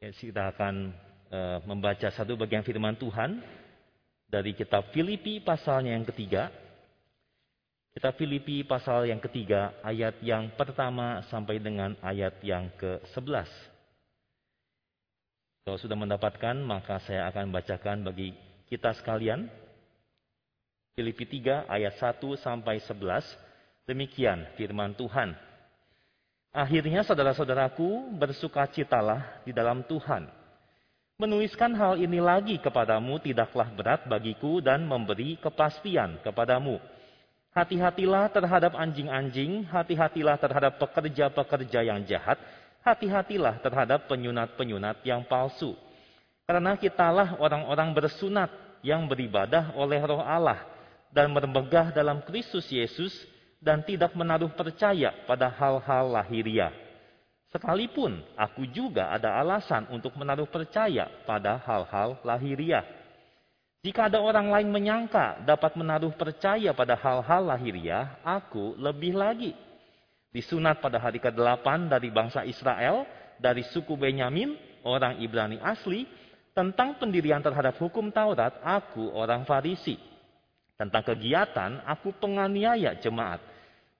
Ya, kita akan uh, membaca satu bagian firman Tuhan dari kitab Filipi pasalnya yang ketiga. Kitab Filipi pasal yang ketiga ayat yang pertama sampai dengan ayat yang ke-11. Kalau sudah mendapatkan maka saya akan bacakan bagi kita sekalian. Filipi 3 ayat 1 sampai 11. Demikian firman Tuhan. Akhirnya saudara-saudaraku bersukacitalah di dalam Tuhan. Menuliskan hal ini lagi kepadamu tidaklah berat bagiku dan memberi kepastian kepadamu Hati-hatilah terhadap anjing-anjing, hati-hatilah terhadap pekerja-pekerja yang jahat, hati-hatilah terhadap penyunat-penyunat yang palsu. Karena kitalah orang-orang bersunat yang beribadah oleh roh Allah dan bermegah dalam Kristus Yesus dan tidak menaruh percaya pada hal-hal lahiriah. Sekalipun aku juga ada alasan untuk menaruh percaya pada hal-hal lahiriah. Jika ada orang lain menyangka dapat menaruh percaya pada hal-hal lahiriah, aku lebih lagi. Disunat pada hari ke-8 dari bangsa Israel, dari suku Benyamin, orang Ibrani asli, tentang pendirian terhadap hukum Taurat, aku orang Farisi. Tentang kegiatan, aku penganiaya jemaat.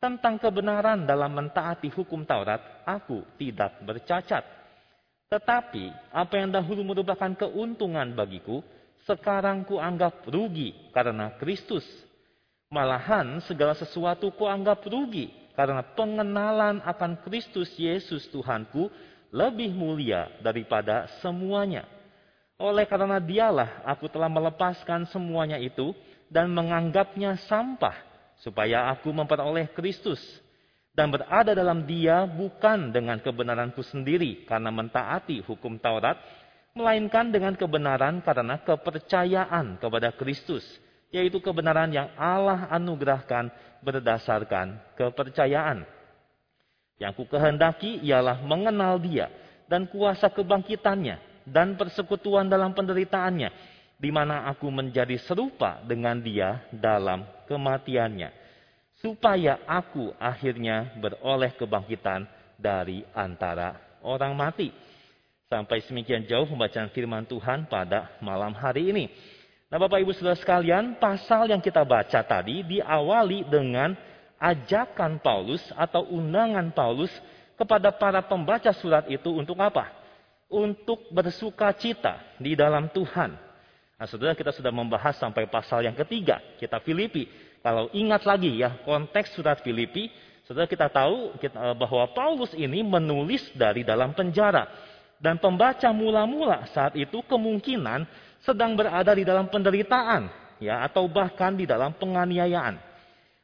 Tentang kebenaran dalam mentaati hukum Taurat, aku tidak bercacat. Tetapi, apa yang dahulu merupakan keuntungan bagiku, sekarang kuanggap rugi karena Kristus. Malahan segala sesuatu kuanggap rugi karena pengenalan akan Kristus Yesus Tuhanku lebih mulia daripada semuanya. Oleh karena dialah aku telah melepaskan semuanya itu dan menganggapnya sampah supaya aku memperoleh Kristus dan berada dalam dia bukan dengan kebenaranku sendiri karena mentaati hukum Taurat melainkan dengan kebenaran karena kepercayaan kepada Kristus, yaitu kebenaran yang Allah anugerahkan berdasarkan kepercayaan. Yang ku kehendaki ialah mengenal dia dan kuasa kebangkitannya dan persekutuan dalam penderitaannya, di mana aku menjadi serupa dengan dia dalam kematiannya, supaya aku akhirnya beroleh kebangkitan dari antara orang mati. Sampai semikian jauh pembacaan firman Tuhan pada malam hari ini. Nah Bapak Ibu Saudara sekalian, pasal yang kita baca tadi diawali dengan ajakan Paulus atau undangan Paulus kepada para pembaca surat itu untuk apa? Untuk bersuka cita di dalam Tuhan. Nah saudara kita sudah membahas sampai pasal yang ketiga, kita Filipi. Kalau ingat lagi ya konteks surat Filipi, saudara kita tahu bahwa Paulus ini menulis dari dalam penjara. Dan pembaca mula-mula saat itu kemungkinan sedang berada di dalam penderitaan ya atau bahkan di dalam penganiayaan.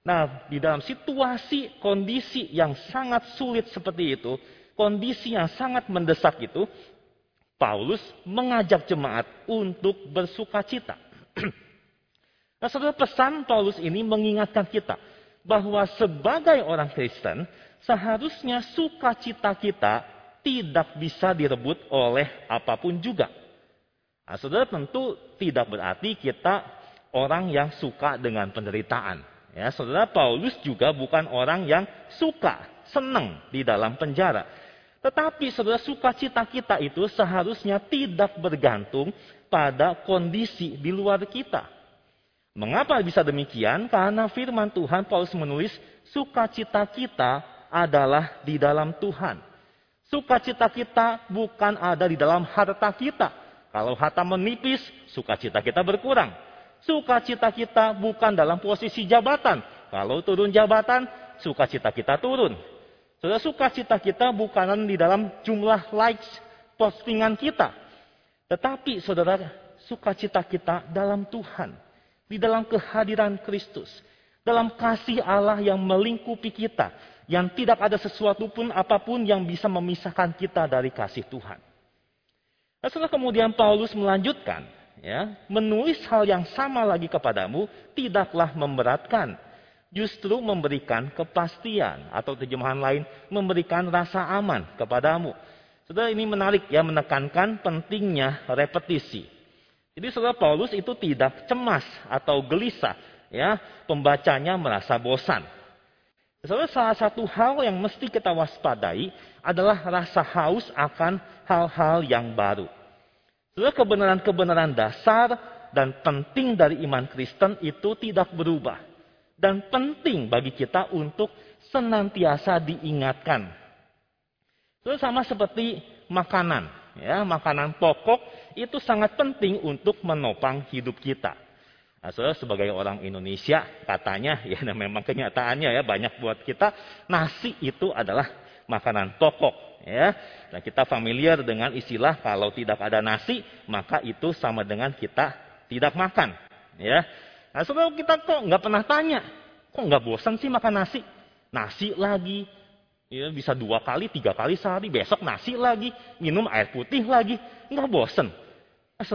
Nah, di dalam situasi kondisi yang sangat sulit seperti itu, kondisi yang sangat mendesak itu, Paulus mengajak jemaat untuk bersuka cita. nah, saudara pesan Paulus ini mengingatkan kita bahwa sebagai orang Kristen, seharusnya sukacita kita tidak bisa direbut oleh apa pun juga. Nah, saudara tentu tidak berarti kita orang yang suka dengan penderitaan. Ya, saudara Paulus juga bukan orang yang suka, senang di dalam penjara. Tetapi saudara sukacita kita itu seharusnya tidak bergantung pada kondisi di luar kita. Mengapa bisa demikian? Karena firman Tuhan Paulus menulis sukacita kita adalah di dalam Tuhan. Sukacita kita bukan ada di dalam harta kita. Kalau harta menipis, sukacita kita berkurang. Sukacita kita bukan dalam posisi jabatan. Kalau turun jabatan, sukacita kita turun. Saudara, sukacita kita bukan di dalam jumlah likes postingan kita. Tetapi saudara, sukacita kita dalam Tuhan. Di dalam kehadiran Kristus. Dalam kasih Allah yang melingkupi kita yang tidak ada sesuatu pun apa pun yang bisa memisahkan kita dari kasih Tuhan. Nah, setelah kemudian Paulus melanjutkan, ya, menulis hal yang sama lagi kepadamu tidaklah memberatkan, justru memberikan kepastian atau terjemahan lain memberikan rasa aman kepadamu. Saudara ini menarik ya menekankan pentingnya repetisi. Jadi saudara Paulus itu tidak cemas atau gelisah ya pembacanya merasa bosan. Saudara, salah satu hal yang mesti kita waspadai adalah rasa haus akan hal-hal yang baru. Saudara, kebenaran-kebenaran dasar dan penting dari iman Kristen itu tidak berubah. Dan penting bagi kita untuk senantiasa diingatkan. Itu sama seperti makanan. Ya, makanan pokok itu sangat penting untuk menopang hidup kita. Nah, saudara sebagai orang Indonesia katanya ya nah, memang kenyataannya ya banyak buat kita nasi itu adalah makanan pokok ya. Dan kita familiar dengan istilah kalau tidak ada nasi maka itu sama dengan kita tidak makan ya. Nah, kita kok nggak pernah tanya, kok nggak bosan sih makan nasi? Nasi lagi, ya bisa dua kali, tiga kali sehari, besok nasi lagi, minum air putih lagi, nggak bosan. Nah,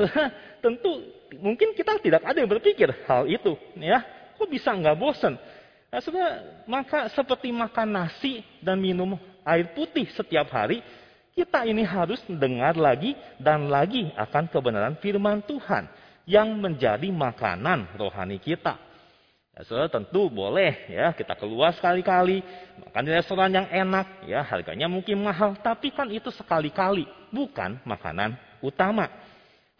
tentu mungkin kita tidak ada yang berpikir hal itu, ya. Kok bisa nggak bosan? Nah, maka seperti makan nasi dan minum air putih setiap hari, kita ini harus dengar lagi dan lagi akan kebenaran firman Tuhan yang menjadi makanan rohani kita. Ya, saudara tentu boleh ya kita keluar sekali-kali makan di restoran yang enak ya harganya mungkin mahal tapi kan itu sekali-kali bukan makanan utama.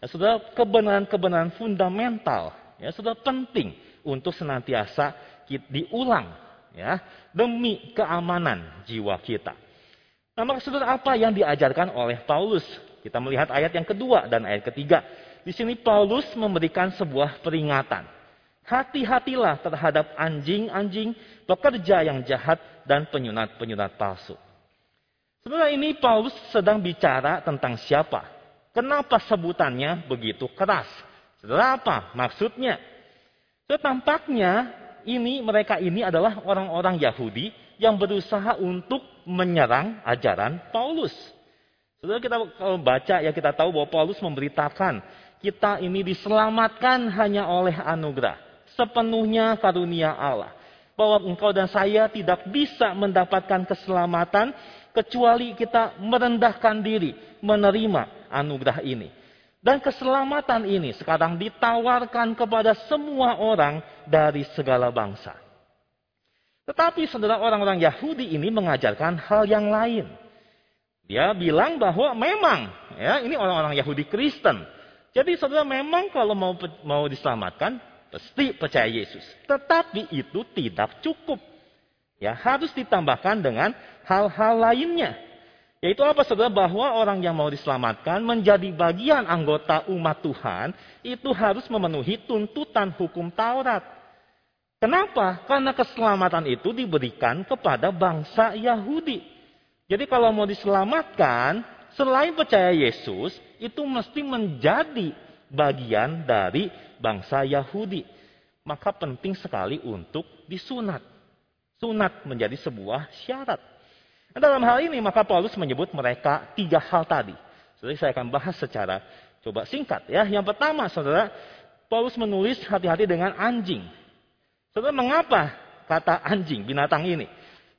Ya, sudah kebenaran-kebenaran fundamental, ya sudah penting untuk senantiasa diulang, ya demi keamanan jiwa kita. Nah, maksudnya apa yang diajarkan oleh Paulus? Kita melihat ayat yang kedua dan ayat ketiga. Di sini Paulus memberikan sebuah peringatan. Hati-hatilah terhadap anjing-anjing, pekerja yang jahat, dan penyunat-penyunat palsu. Sebenarnya ini Paulus sedang bicara tentang siapa? Kenapa sebutannya begitu keras? Setelah apa maksudnya? Setampaknya ini mereka ini adalah orang-orang Yahudi yang berusaha untuk menyerang ajaran Paulus. Setelah kita baca ya kita tahu bahwa Paulus memberitakan kita ini diselamatkan hanya oleh anugerah, sepenuhnya karunia Allah. Bahwa engkau dan saya tidak bisa mendapatkan keselamatan kecuali kita merendahkan diri, menerima anugerah ini. Dan keselamatan ini sekarang ditawarkan kepada semua orang dari segala bangsa. Tetapi saudara orang-orang Yahudi ini mengajarkan hal yang lain. Dia bilang bahwa memang ya ini orang-orang Yahudi Kristen. Jadi saudara memang kalau mau mau diselamatkan pasti percaya Yesus. Tetapi itu tidak cukup. Ya harus ditambahkan dengan hal-hal lainnya. Yaitu apa saudara? Bahwa orang yang mau diselamatkan menjadi bagian anggota umat Tuhan itu harus memenuhi tuntutan hukum Taurat. Kenapa? Karena keselamatan itu diberikan kepada bangsa Yahudi. Jadi kalau mau diselamatkan, selain percaya Yesus, itu mesti menjadi bagian dari bangsa Yahudi. Maka penting sekali untuk disunat. Sunat menjadi sebuah syarat. Nah, dalam hal ini maka Paulus menyebut mereka tiga hal tadi. Jadi saya akan bahas secara coba singkat ya. Yang pertama saudara, Paulus menulis hati-hati dengan anjing. Saudara mengapa kata anjing binatang ini?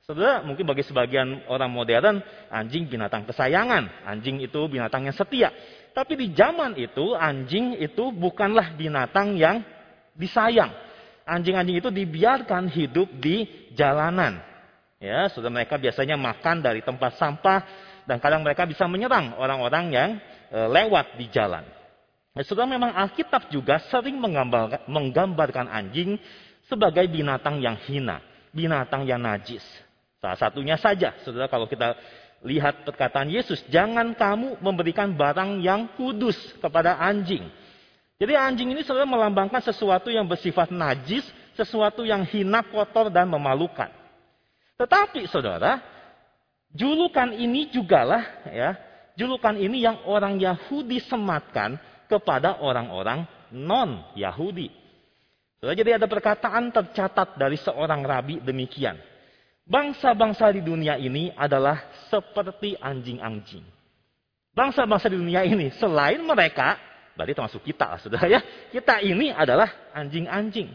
Saudara mungkin bagi sebagian orang modern anjing binatang kesayangan. Anjing itu binatang yang setia. Tapi di zaman itu anjing itu bukanlah binatang yang disayang. Anjing-anjing itu dibiarkan hidup di jalanan. Ya, sudah mereka biasanya makan dari tempat sampah dan kadang mereka bisa menyerang orang-orang yang e, lewat di jalan. Ya, sudah memang Alkitab juga sering menggambarkan, menggambarkan anjing sebagai binatang yang hina, binatang yang najis. Salah satunya saja, saudara kalau kita lihat perkataan Yesus, jangan kamu memberikan barang yang kudus kepada anjing. Jadi anjing ini saudara melambangkan sesuatu yang bersifat najis, sesuatu yang hina, kotor, dan memalukan. Tetapi saudara, julukan ini jugalah ya, julukan ini yang orang Yahudi sematkan kepada orang-orang non-Yahudi. Jadi ada perkataan tercatat dari seorang rabi demikian. Bangsa-bangsa di dunia ini adalah seperti anjing-anjing. Bangsa-bangsa di dunia ini selain mereka, berarti termasuk kita saudara ya. Kita ini adalah anjing-anjing.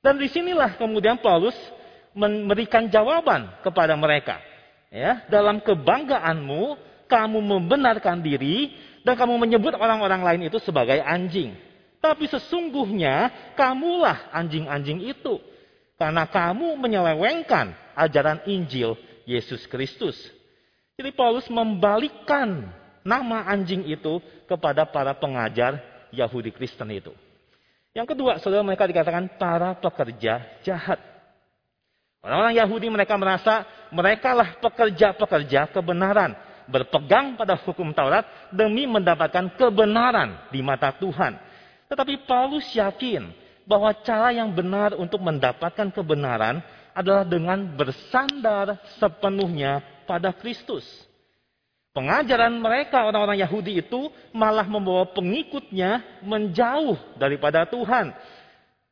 Dan di sinilah kemudian Paulus memberikan jawaban kepada mereka. Ya, dalam kebanggaanmu, kamu membenarkan diri dan kamu menyebut orang-orang lain itu sebagai anjing. Tapi sesungguhnya kamulah anjing-anjing itu. Karena kamu menyelewengkan ajaran Injil Yesus Kristus. Jadi Paulus membalikkan nama anjing itu kepada para pengajar Yahudi Kristen itu. Yang kedua, saudara mereka dikatakan para pekerja jahat. Orang-orang Yahudi mereka merasa mereka lah pekerja-pekerja kebenaran. Berpegang pada hukum Taurat demi mendapatkan kebenaran di mata Tuhan. Tetapi Paulus yakin bahwa cara yang benar untuk mendapatkan kebenaran adalah dengan bersandar sepenuhnya pada Kristus. Pengajaran mereka orang-orang Yahudi itu malah membawa pengikutnya menjauh daripada Tuhan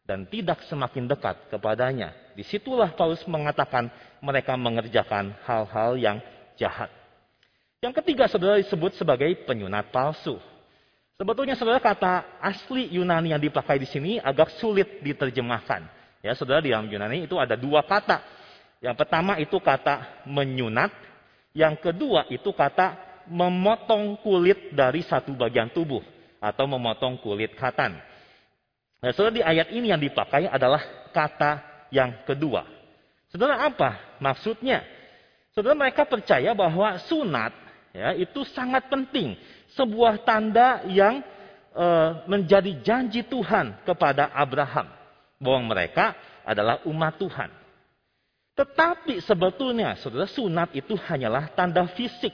dan tidak semakin dekat kepadanya. Di situlah Paulus mengatakan mereka mengerjakan hal-hal yang jahat. Yang ketiga saudara disebut sebagai penyunat palsu. Sebetulnya saudara kata asli Yunani yang dipakai di sini agak sulit diterjemahkan. Ya, saudara di dalam Yunani itu ada dua kata. Yang pertama itu kata menyunat yang kedua itu kata memotong kulit dari satu bagian tubuh atau memotong kulit khatan. Nah, saudara di ayat ini yang dipakai adalah kata yang kedua. Saudara apa maksudnya? Saudara mereka percaya bahwa sunat ya itu sangat penting, sebuah tanda yang e, menjadi janji Tuhan kepada Abraham bahwa mereka adalah umat Tuhan. Tetapi sebetulnya, saudara, sunat itu hanyalah tanda fisik.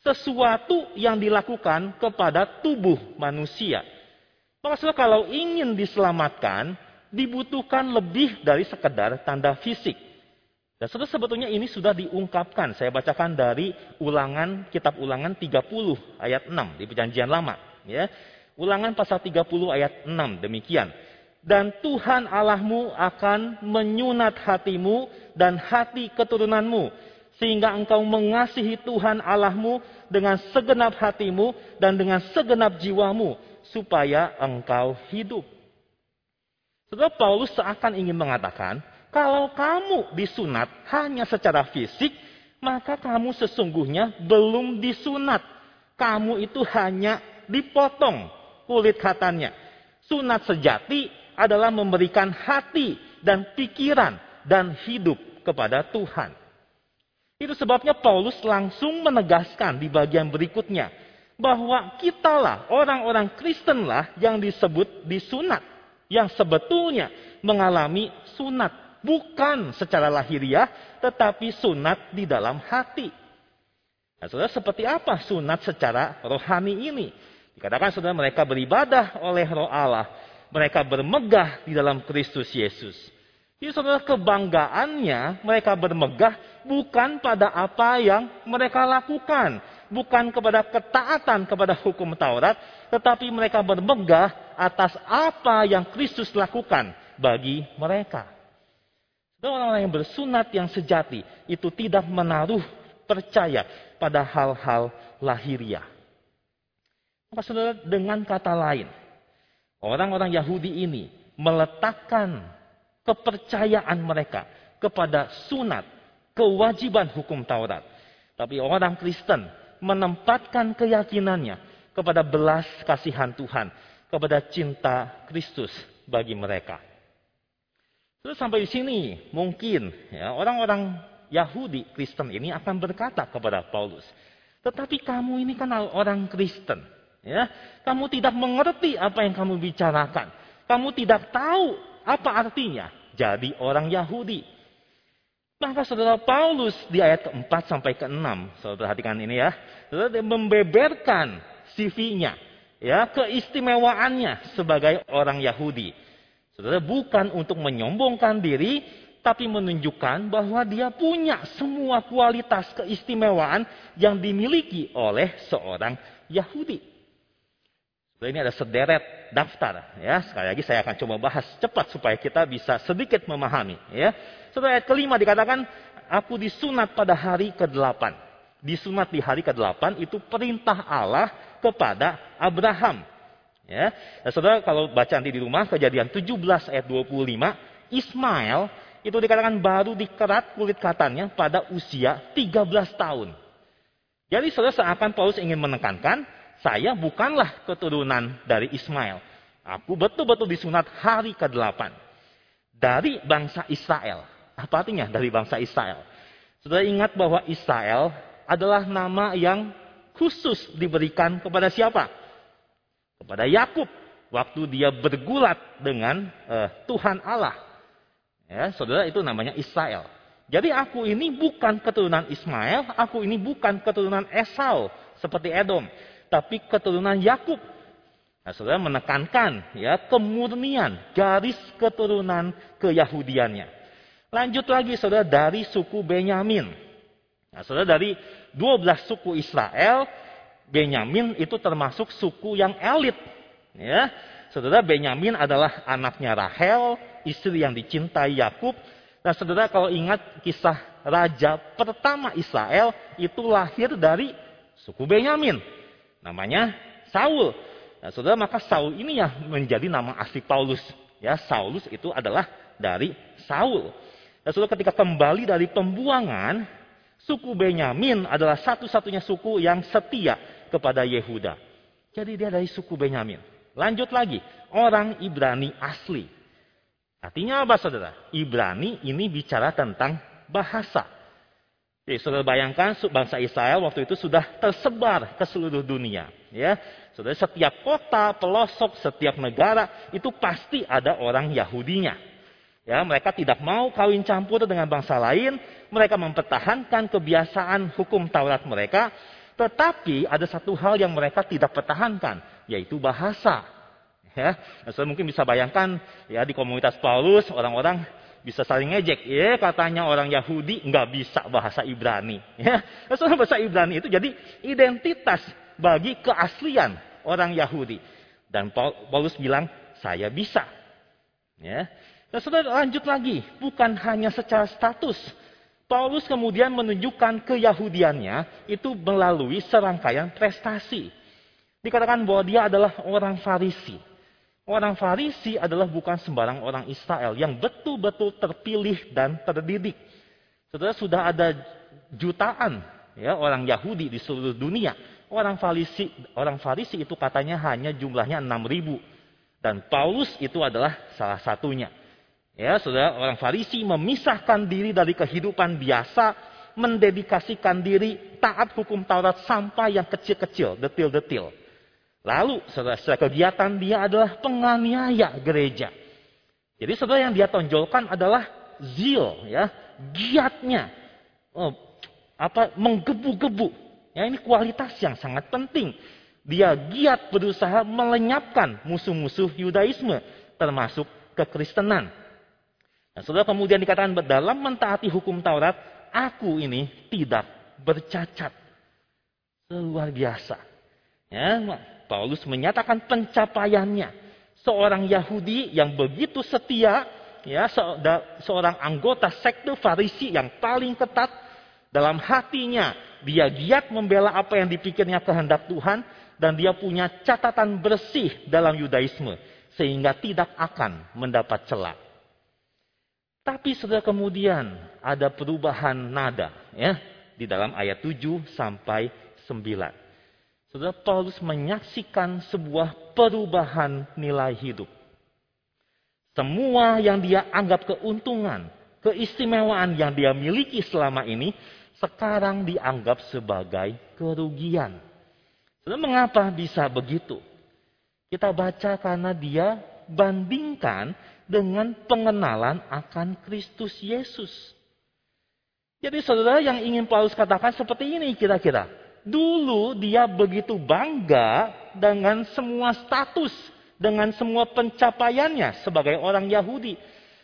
Sesuatu yang dilakukan kepada tubuh manusia. Maka saudara, kalau ingin diselamatkan, dibutuhkan lebih dari sekedar tanda fisik. Dan sebetulnya ini sudah diungkapkan. Saya bacakan dari ulangan, kitab ulangan 30 ayat 6 di perjanjian lama. Ya. Ulangan pasal 30 ayat 6 demikian dan Tuhan Allahmu akan menyunat hatimu dan hati keturunanmu sehingga engkau mengasihi Tuhan Allahmu dengan segenap hatimu dan dengan segenap jiwamu supaya engkau hidup. Saudara Paulus seakan ingin mengatakan, kalau kamu disunat hanya secara fisik, maka kamu sesungguhnya belum disunat. Kamu itu hanya dipotong kulit katanya. Sunat sejati adalah memberikan hati dan pikiran dan hidup kepada Tuhan. Itu sebabnya Paulus langsung menegaskan di bagian berikutnya bahwa kitalah orang-orang Kristenlah yang disebut disunat yang sebetulnya mengalami sunat bukan secara lahiriah tetapi sunat di dalam hati. Nah, saudara seperti apa sunat secara rohani ini? Dikatakan saudara mereka beribadah oleh roh Allah mereka bermegah di dalam Kristus Yesus. Jadi saudara kebanggaannya mereka bermegah bukan pada apa yang mereka lakukan. Bukan kepada ketaatan kepada hukum Taurat. Tetapi mereka bermegah atas apa yang Kristus lakukan bagi mereka. Orang-orang yang bersunat yang sejati itu tidak menaruh percaya pada hal-hal lahiriah. Maka saudara dengan kata lain, Orang-orang Yahudi ini meletakkan kepercayaan mereka kepada sunat, kewajiban hukum Taurat. Tapi orang Kristen menempatkan keyakinannya kepada belas kasihan Tuhan, kepada cinta Kristus bagi mereka. Terus sampai di sini mungkin ya, orang-orang Yahudi Kristen ini akan berkata kepada Paulus, tetapi kamu ini kan orang Kristen. Ya, kamu tidak mengerti apa yang kamu bicarakan. Kamu tidak tahu apa artinya jadi orang Yahudi. Maka saudara Paulus di ayat keempat sampai ke-6, saudara perhatikan ini ya. Saudara membeberkan CV-nya, ya, keistimewaannya sebagai orang Yahudi. Saudara bukan untuk menyombongkan diri, tapi menunjukkan bahwa dia punya semua kualitas keistimewaan yang dimiliki oleh seorang Yahudi. Ini ada sederet daftar ya. Sekali lagi saya akan coba bahas cepat supaya kita bisa sedikit memahami ya. Setelah ayat kelima dikatakan aku disunat pada hari ke-8. Disunat di hari ke-8 itu perintah Allah kepada Abraham. Ya. Nah, saudara kalau baca nanti di rumah kejadian 17 ayat 25, Ismail itu dikatakan baru dikerat kulit katanya pada usia 13 tahun. Jadi saudara seakan Paulus ingin menekankan saya bukanlah keturunan dari Ismail. Aku betul-betul disunat hari ke-8. dari bangsa Israel. Apa artinya dari bangsa Israel? Sudah ingat bahwa Israel adalah nama yang khusus diberikan kepada siapa? Kepada Yakub waktu dia bergulat dengan uh, Tuhan Allah. Ya, saudara itu namanya Israel. Jadi aku ini bukan keturunan Ismail, aku ini bukan keturunan Esau seperti Edom, tapi keturunan Yakub. Nah, saudara menekankan ya kemurnian garis keturunan keyahudiannya. Lanjut lagi saudara dari suku Benyamin. Nah, saudara dari 12 suku Israel, Benyamin itu termasuk suku yang elit. Ya, saudara Benyamin adalah anaknya Rahel, istri yang dicintai Yakub. Nah, saudara kalau ingat kisah raja pertama Israel itu lahir dari suku Benyamin. Namanya Saul. Nah, saudara maka Saul ini ya menjadi nama asli Paulus. Ya, Saulus itu adalah dari Saul. Dan saudara ketika kembali dari pembuangan, suku Benyamin adalah satu-satunya suku yang setia kepada Yehuda. Jadi dia dari suku Benyamin. Lanjut lagi, orang Ibrani asli. Artinya apa saudara? Ibrani ini bicara tentang bahasa. Jadi saudara bayangkan bangsa Israel waktu itu sudah tersebar ke seluruh dunia. Ya, saudara setiap kota, pelosok, setiap negara itu pasti ada orang Yahudinya. Ya, mereka tidak mau kawin campur dengan bangsa lain, mereka mempertahankan kebiasaan hukum Taurat mereka, tetapi ada satu hal yang mereka tidak pertahankan, yaitu bahasa. Ya, nah, saya mungkin bisa bayangkan ya di komunitas Paulus orang-orang bisa saling ngejek, ya katanya orang Yahudi nggak bisa bahasa Ibrani. Ya, soalnya bahasa Ibrani itu jadi identitas bagi keaslian orang Yahudi. Dan Paulus bilang saya bisa. Ya, dan saudara lanjut lagi, bukan hanya secara status. Paulus kemudian menunjukkan keyahudiannya itu melalui serangkaian prestasi. Dikatakan bahwa dia adalah orang Farisi. Orang Farisi adalah bukan sembarang orang Israel yang betul-betul terpilih dan terdidik. Saudara sudah ada jutaan ya orang Yahudi di seluruh dunia. Orang Farisi, orang Farisi itu katanya hanya jumlahnya 6000 dan Paulus itu adalah salah satunya. Ya, saudara, orang Farisi memisahkan diri dari kehidupan biasa, mendedikasikan diri taat hukum Taurat sampai yang kecil-kecil, detil-detil. Lalu, saudara, kegiatan dia adalah penganiaya gereja. Jadi, saudara, yang dia tonjolkan adalah zil, ya, giatnya, oh, apa, menggebu-gebu. Ya, ini kualitas yang sangat penting. Dia giat berusaha melenyapkan musuh-musuh Yudaisme, termasuk kekristenan. Nah, saudara kemudian dikatakan dalam mentaati hukum Taurat, aku ini tidak bercacat. Luar biasa. Ya, Paulus menyatakan pencapaiannya. Seorang Yahudi yang begitu setia, ya, seorang anggota sekte Farisi yang paling ketat dalam hatinya, dia giat membela apa yang dipikirnya kehendak Tuhan dan dia punya catatan bersih dalam Yudaisme sehingga tidak akan mendapat celah. Tapi sudah kemudian ada perubahan nada ya di dalam ayat 7 sampai 9. Saudara Paulus menyaksikan sebuah perubahan nilai hidup. Semua yang dia anggap keuntungan, keistimewaan yang dia miliki selama ini sekarang dianggap sebagai kerugian. Saudara mengapa bisa begitu? Kita baca karena dia bandingkan dengan pengenalan akan Kristus Yesus. Jadi saudara yang ingin Paulus katakan seperti ini kira-kira. Dulu dia begitu bangga dengan semua status, dengan semua pencapaiannya sebagai orang Yahudi.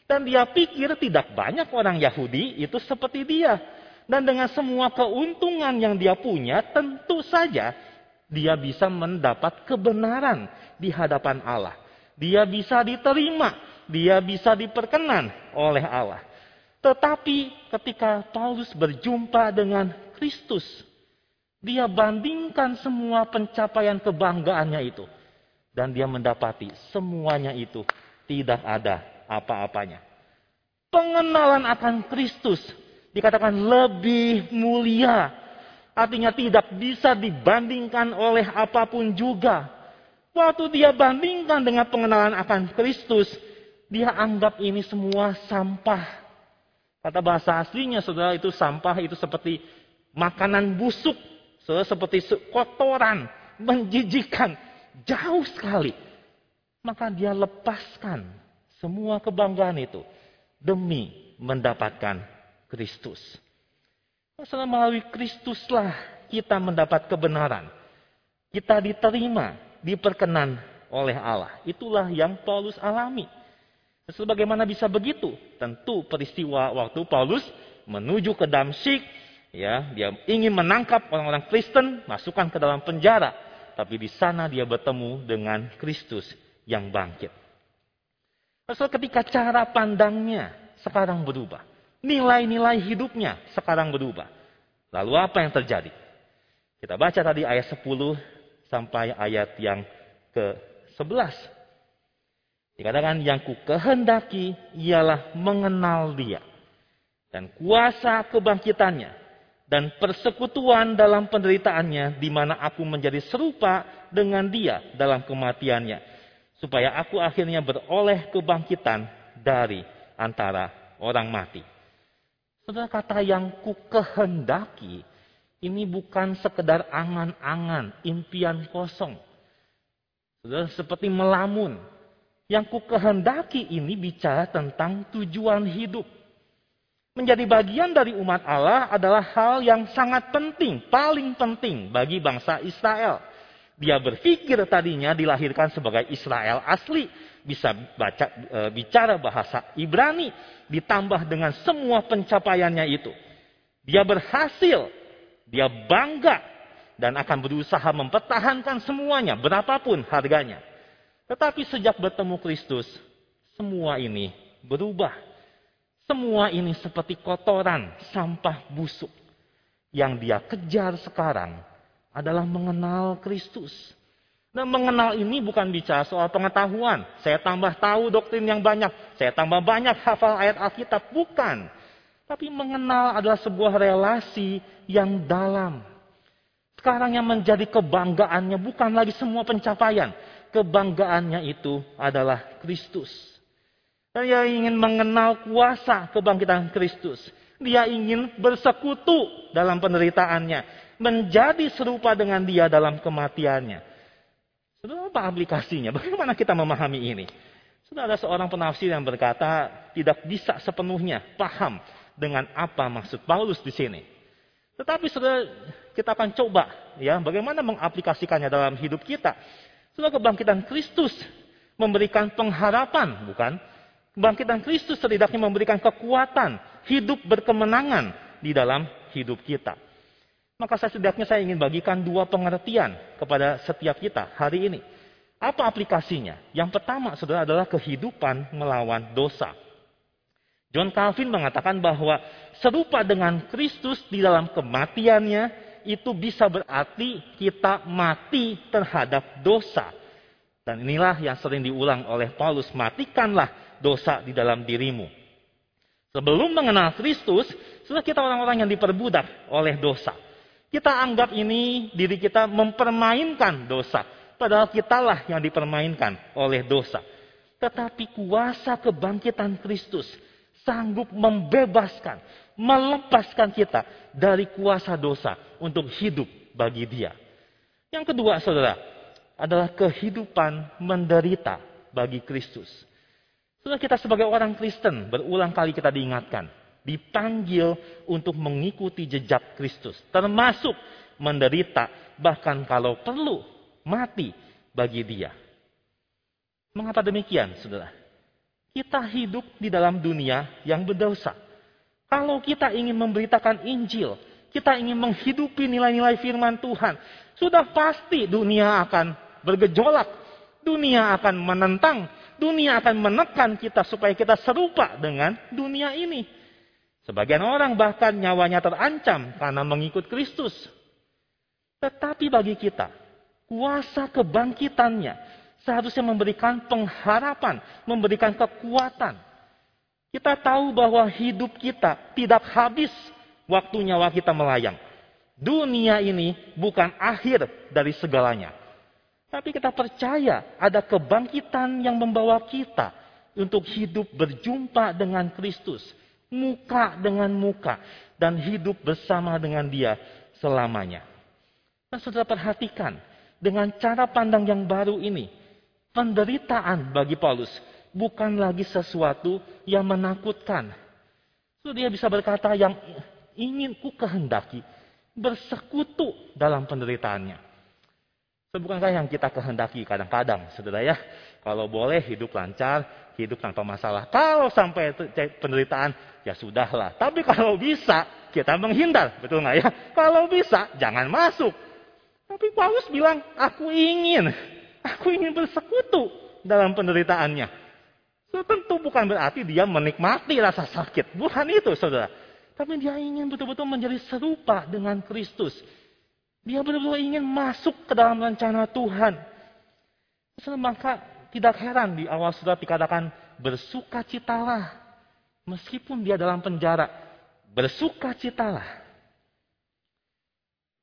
Dan dia pikir tidak banyak orang Yahudi itu seperti dia. Dan dengan semua keuntungan yang dia punya, tentu saja dia bisa mendapat kebenaran di hadapan Allah. Dia bisa diterima dia bisa diperkenan oleh Allah. Tetapi ketika Paulus berjumpa dengan Kristus, dia bandingkan semua pencapaian kebanggaannya itu. Dan dia mendapati semuanya itu tidak ada apa-apanya. Pengenalan akan Kristus dikatakan lebih mulia. Artinya tidak bisa dibandingkan oleh apa pun juga. Waktu dia bandingkan dengan pengenalan akan Kristus, Dia anggap ini semua sampah. Kata bahasa aslinya saudara itu sampah itu seperti makanan busuk. Saudara seperti kotoran, menjijikan. Jauh sekali. Maka dia lepaskan semua kebanggaan itu. Demi mendapatkan Kristus. Saudara melalui Kristuslah kita mendapat kebenaran. Kita diterima, diperkenan oleh Allah. Itulah yang Paulus alami. Sebagaimana bisa begitu? Tentu peristiwa waktu Paulus menuju ke Damsyik, ya, dia ingin menangkap orang-orang Kristen, masukkan ke dalam penjara. Tapi di sana dia bertemu dengan Kristus yang bangkit. So, ketika cara pandangnya sekarang berubah. Nilai-nilai hidupnya sekarang berubah. Lalu apa yang terjadi? Kita baca tadi ayat 10 sampai ayat yang ke-11. Dikatakan yang ku kehendaki ialah mengenal dia. Dan kuasa kebangkitannya. Dan persekutuan dalam penderitaannya di mana aku menjadi serupa dengan dia dalam kematiannya. Supaya aku akhirnya beroleh kebangkitan dari antara orang mati. Saudara kata yang ku kehendaki ini bukan sekedar angan-angan, impian kosong. Seperti melamun, yang ku kehendaki ini bicara tentang tujuan hidup. Menjadi bagian dari umat Allah adalah hal yang sangat penting, paling penting bagi bangsa Israel. Dia berpikir tadinya dilahirkan sebagai Israel asli, bisa baca e, bicara bahasa Ibrani, ditambah dengan semua pencapaiannya itu. Dia berhasil, dia bangga dan akan berusaha mempertahankan semuanya berapapun harganya. Tetapi sejak bertemu Kristus, semua ini berubah. Semua ini seperti kotoran, sampah busuk. Yang dia kejar sekarang adalah mengenal Kristus. Dan mengenal ini bukan bicara soal pengetahuan. Saya tambah tahu doktrin yang banyak. Saya tambah banyak hafal ayat Alkitab. Bukan. Tapi mengenal adalah sebuah relasi yang dalam. Sekarang yang menjadi kebanggaannya bukan lagi semua pencapaian kebanggaannya itu adalah Kristus. Dia ingin mengenal kuasa kebangkitan Kristus. Dia ingin bersekutu dalam penderitaannya. Menjadi serupa dengan dia dalam kematiannya. Sudah apa aplikasinya? Bagaimana kita memahami ini? Sudah ada seorang penafsir yang berkata tidak bisa sepenuhnya paham dengan apa maksud Paulus di sini. Tetapi sudah kita akan coba ya bagaimana mengaplikasikannya dalam hidup kita. Setelah kebangkitan Kristus memberikan pengharapan, bukan? Kebangkitan Kristus setidaknya memberikan kekuatan, hidup berkemenangan di dalam hidup kita. Maka saya setidaknya saya ingin bagikan dua pengertian kepada setiap kita hari ini. Apa aplikasinya? Yang pertama, saudara, adalah kehidupan melawan dosa. John Calvin mengatakan bahwa serupa dengan Kristus di dalam kematiannya, itu bisa berarti kita mati terhadap dosa. Dan inilah yang sering diulang oleh Paulus, matikanlah dosa di dalam dirimu. Sebelum mengenal Kristus, sudah kita orang-orang yang diperbudak oleh dosa. Kita anggap ini diri kita mempermainkan dosa. Padahal kitalah yang dipermainkan oleh dosa. Tetapi kuasa kebangkitan Kristus sanggup membebaskan, melepaskan kita dari kuasa dosa untuk hidup bagi dia. Yang kedua, saudara, adalah kehidupan menderita bagi Kristus. Saudara kita sebagai orang Kristen, berulang kali kita diingatkan, dipanggil untuk mengikuti jejak Kristus, termasuk menderita, bahkan kalau perlu mati bagi dia. Mengapa demikian, saudara? Kita hidup di dalam dunia yang berdosa. Kalau kita ingin memberitakan Injil, kita ingin menghidupi nilai-nilai firman Tuhan, sudah pasti dunia akan bergejolak. Dunia akan menentang, dunia akan menekan kita supaya kita serupa dengan dunia ini. Sebagian orang bahkan nyawanya terancam karena mengikut Kristus. Tetapi bagi kita, kuasa kebangkitannya seharusnya memberikan pengharapan, memberikan kekuatan. Kita tahu bahwa hidup kita tidak habis waktu nyawa kita melayang. Dunia ini bukan akhir dari segalanya. Tapi kita percaya ada kebangkitan yang membawa kita untuk hidup berjumpa dengan Kristus, muka dengan muka, dan hidup bersama dengan Dia selamanya. Dan saudara perhatikan, dengan cara pandang yang baru ini, penderitaan bagi Paulus bukan lagi sesuatu yang menakutkan. So, dia bisa berkata yang ingin ku kehendaki bersekutu dalam penderitaannya. Bukankah yang kita kehendaki kadang-kadang, saudara ya? Kalau boleh hidup lancar, hidup tanpa masalah. Kalau sampai penderitaan, ya sudahlah. Tapi kalau bisa, kita menghindar, betul nggak ya? Kalau bisa, jangan masuk. Tapi Paulus bilang, aku ingin, aku ingin bersekutu dalam penderitaannya. So, tentu bukan berarti dia menikmati rasa sakit, bukan itu, saudara. Tapi dia ingin betul-betul menjadi serupa dengan Kristus. Dia benar-benar ingin masuk ke dalam rencana Tuhan. Maka tidak heran di awal surat dikatakan bersukacitalah. Meskipun dia dalam penjara, bersukacitalah.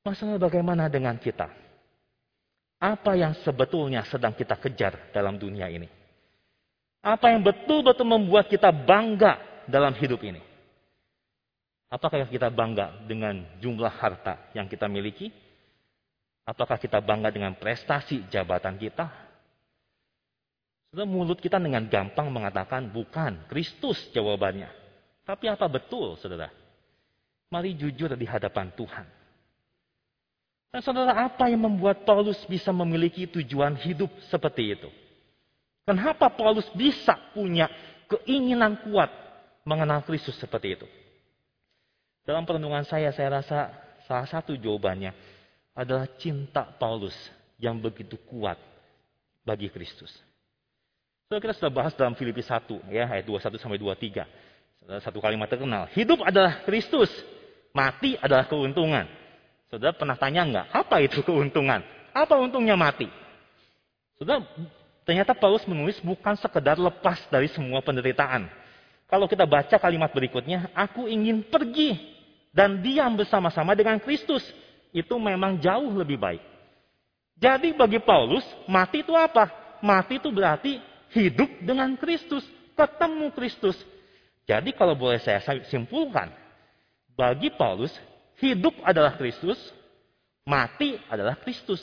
Masalah bagaimana dengan kita? Apa yang sebetulnya sedang kita kejar dalam dunia ini? Apa yang betul-betul membuat kita bangga dalam hidup ini? Apakah kita bangga dengan jumlah harta yang kita miliki? Apakah kita bangga dengan prestasi jabatan kita? Sudah mulut kita dengan gampang mengatakan bukan, Kristus jawabannya. Tapi apa betul, saudara? Mari jujur di hadapan Tuhan. Dan saudara, apa yang membuat Paulus bisa memiliki tujuan hidup seperti itu? Kenapa Paulus bisa punya keinginan kuat mengenal Kristus seperti itu? Dalam perenungan saya, saya rasa salah satu jawabannya adalah cinta Paulus yang begitu kuat bagi Kristus. So, kita sudah bahas dalam Filipi 1, ya, ayat 21 sampai 23. Satu kalimat terkenal. Hidup adalah Kristus, mati adalah keuntungan. Saudara pernah tanya enggak, apa itu keuntungan? Apa untungnya mati? Saudara, ternyata Paulus menulis bukan sekedar lepas dari semua penderitaan. Kalau kita baca kalimat berikutnya, aku ingin pergi dan diam bersama-sama dengan Kristus. Itu memang jauh lebih baik. Jadi bagi Paulus, mati itu apa? Mati itu berarti hidup dengan Kristus, ketemu Kristus. Jadi kalau boleh saya simpulkan, bagi Paulus, hidup adalah Kristus, mati adalah Kristus.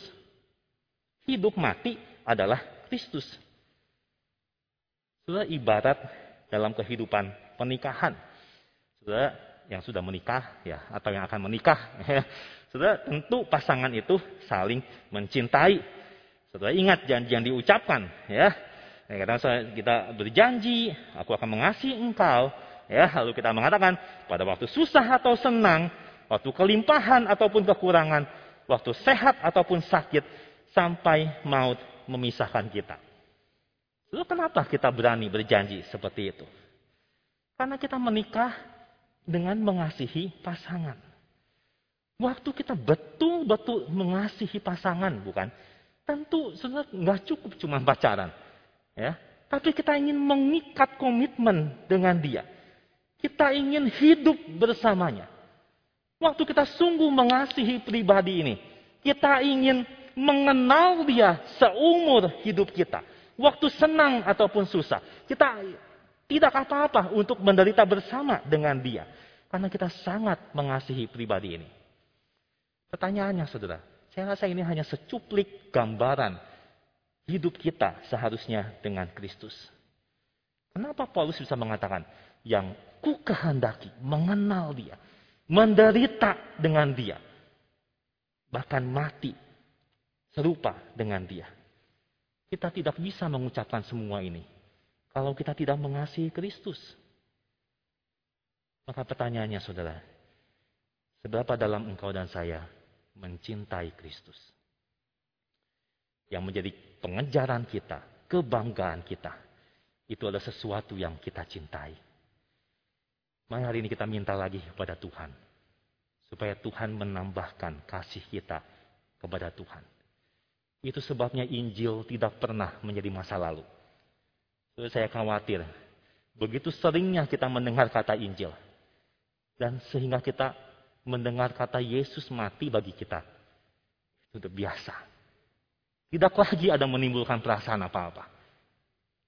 Hidup mati adalah Kristus. Sudah ibarat dalam kehidupan pernikahan. Sudah yang sudah menikah ya atau yang akan menikah ya. Saudara tentu pasangan itu saling mencintai. Saudara ingat janji yang diucapkan ya. kadang kita berjanji aku akan mengasihi engkau ya lalu kita mengatakan pada waktu susah atau senang, waktu kelimpahan ataupun kekurangan, waktu sehat ataupun sakit sampai maut memisahkan kita. Lalu kenapa kita berani berjanji seperti itu? Karena kita menikah dengan mengasihi pasangan. Waktu kita betul-betul mengasihi pasangan, bukan? Tentu sebenarnya nggak cukup cuma pacaran, ya. Tapi kita ingin mengikat komitmen dengan dia. Kita ingin hidup bersamanya. Waktu kita sungguh mengasihi pribadi ini, kita ingin mengenal dia seumur hidup kita. Waktu senang ataupun susah, kita tidak apa-apa untuk menderita bersama dengan dia. Karena kita sangat mengasihi pribadi ini. Pertanyaannya saudara, saya rasa ini hanya secuplik gambaran hidup kita seharusnya dengan Kristus. Kenapa Paulus bisa mengatakan, yang ku kehendaki mengenal dia, menderita dengan dia, bahkan mati serupa dengan dia. Kita tidak bisa mengucapkan semua ini kalau kita tidak mengasihi Kristus. Maka pertanyaannya saudara, seberapa dalam engkau dan saya mencintai Kristus? Yang menjadi pengejaran kita, kebanggaan kita, itu adalah sesuatu yang kita cintai. Mari hari ini kita minta lagi kepada Tuhan. Supaya Tuhan menambahkan kasih kita kepada Tuhan. Itu sebabnya Injil tidak pernah menjadi masa lalu saya khawatir. Begitu seringnya kita mendengar kata Injil. Dan sehingga kita mendengar kata Yesus mati bagi kita. Itu biasa. Tidak lagi ada menimbulkan perasaan apa-apa.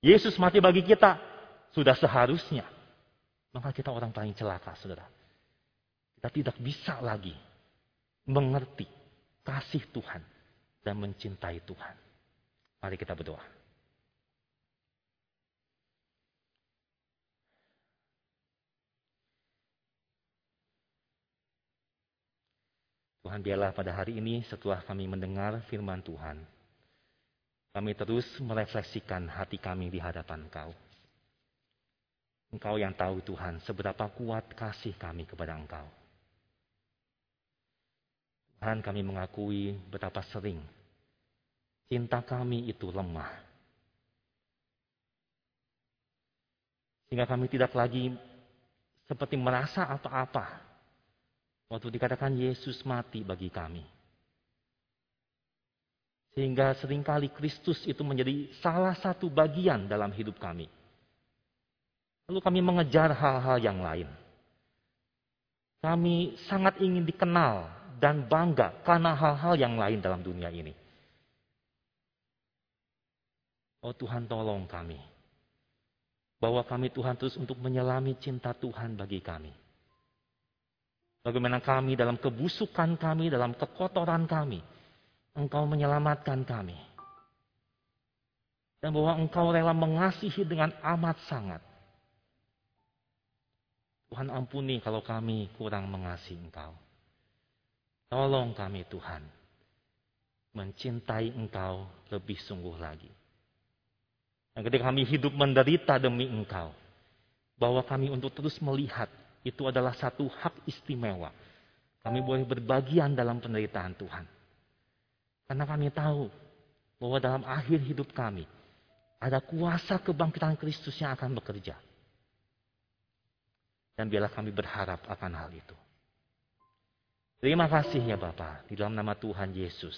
Yesus mati bagi kita. sudah seharusnya, maka kita orang paling celaka, saudara. Kita tidak bisa lagi mengerti kasih Tuhan dan mencintai Tuhan. Mari kita berdoa. Tuhan biarlah pada hari ini setelah kami mendengar firman Tuhan, kami terus merefleksikan hati kami di hadapan Engkau. Engkau yang tahu Tuhan seberapa kuat kasih kami kepada Engkau. Tuhan kami mengakui betapa sering cinta kami itu lemah. Sehingga kami tidak lagi seperti merasa apa-apa Waktu dikatakan Yesus mati bagi kami. Sehingga sering kali Kristus itu menjadi salah satu bagian dalam hidup kami. Lalu kami mengejar hal-hal yang lain. Kami sangat ingin dikenal dan bangga karena hal-hal yang lain dalam dunia ini. Oh Tuhan tolong kami. Bahwa kami Tuhan terus untuk menyelami cinta Tuhan bagi kami. Bagaimana kami dalam kebusukan kami, dalam kekotoran kami, Engkau menyelamatkan kami. Dan bahwa Engkau rela mengasihi dengan amat sangat. Tuhan ampuni kalau kami kurang mengasihi Engkau. Tolong kami Tuhan, mencintai Engkau lebih sungguh lagi. Dan ketika kami hidup menderita demi Engkau, bahwa kami untuk terus melihat itu adalah satu hak istimewa. Kami boleh berbagian dalam penderitaan Tuhan. Karena kami tahu bahwa dalam akhir hidup kami ada kuasa kebangkitan Kristus yang akan bekerja. Dan biarlah kami berharap akan hal itu. Terima kasih ya Bapak di dalam nama Tuhan Yesus.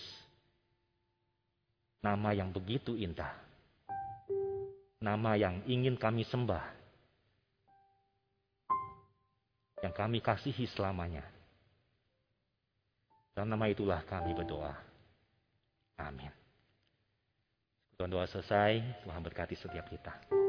Nama yang begitu indah. Nama yang ingin kami sembah yang kami kasihi selamanya. Dalam nama itulah kami berdoa. Amin. Tuhan doa selesai, Tuhan berkati setiap kita.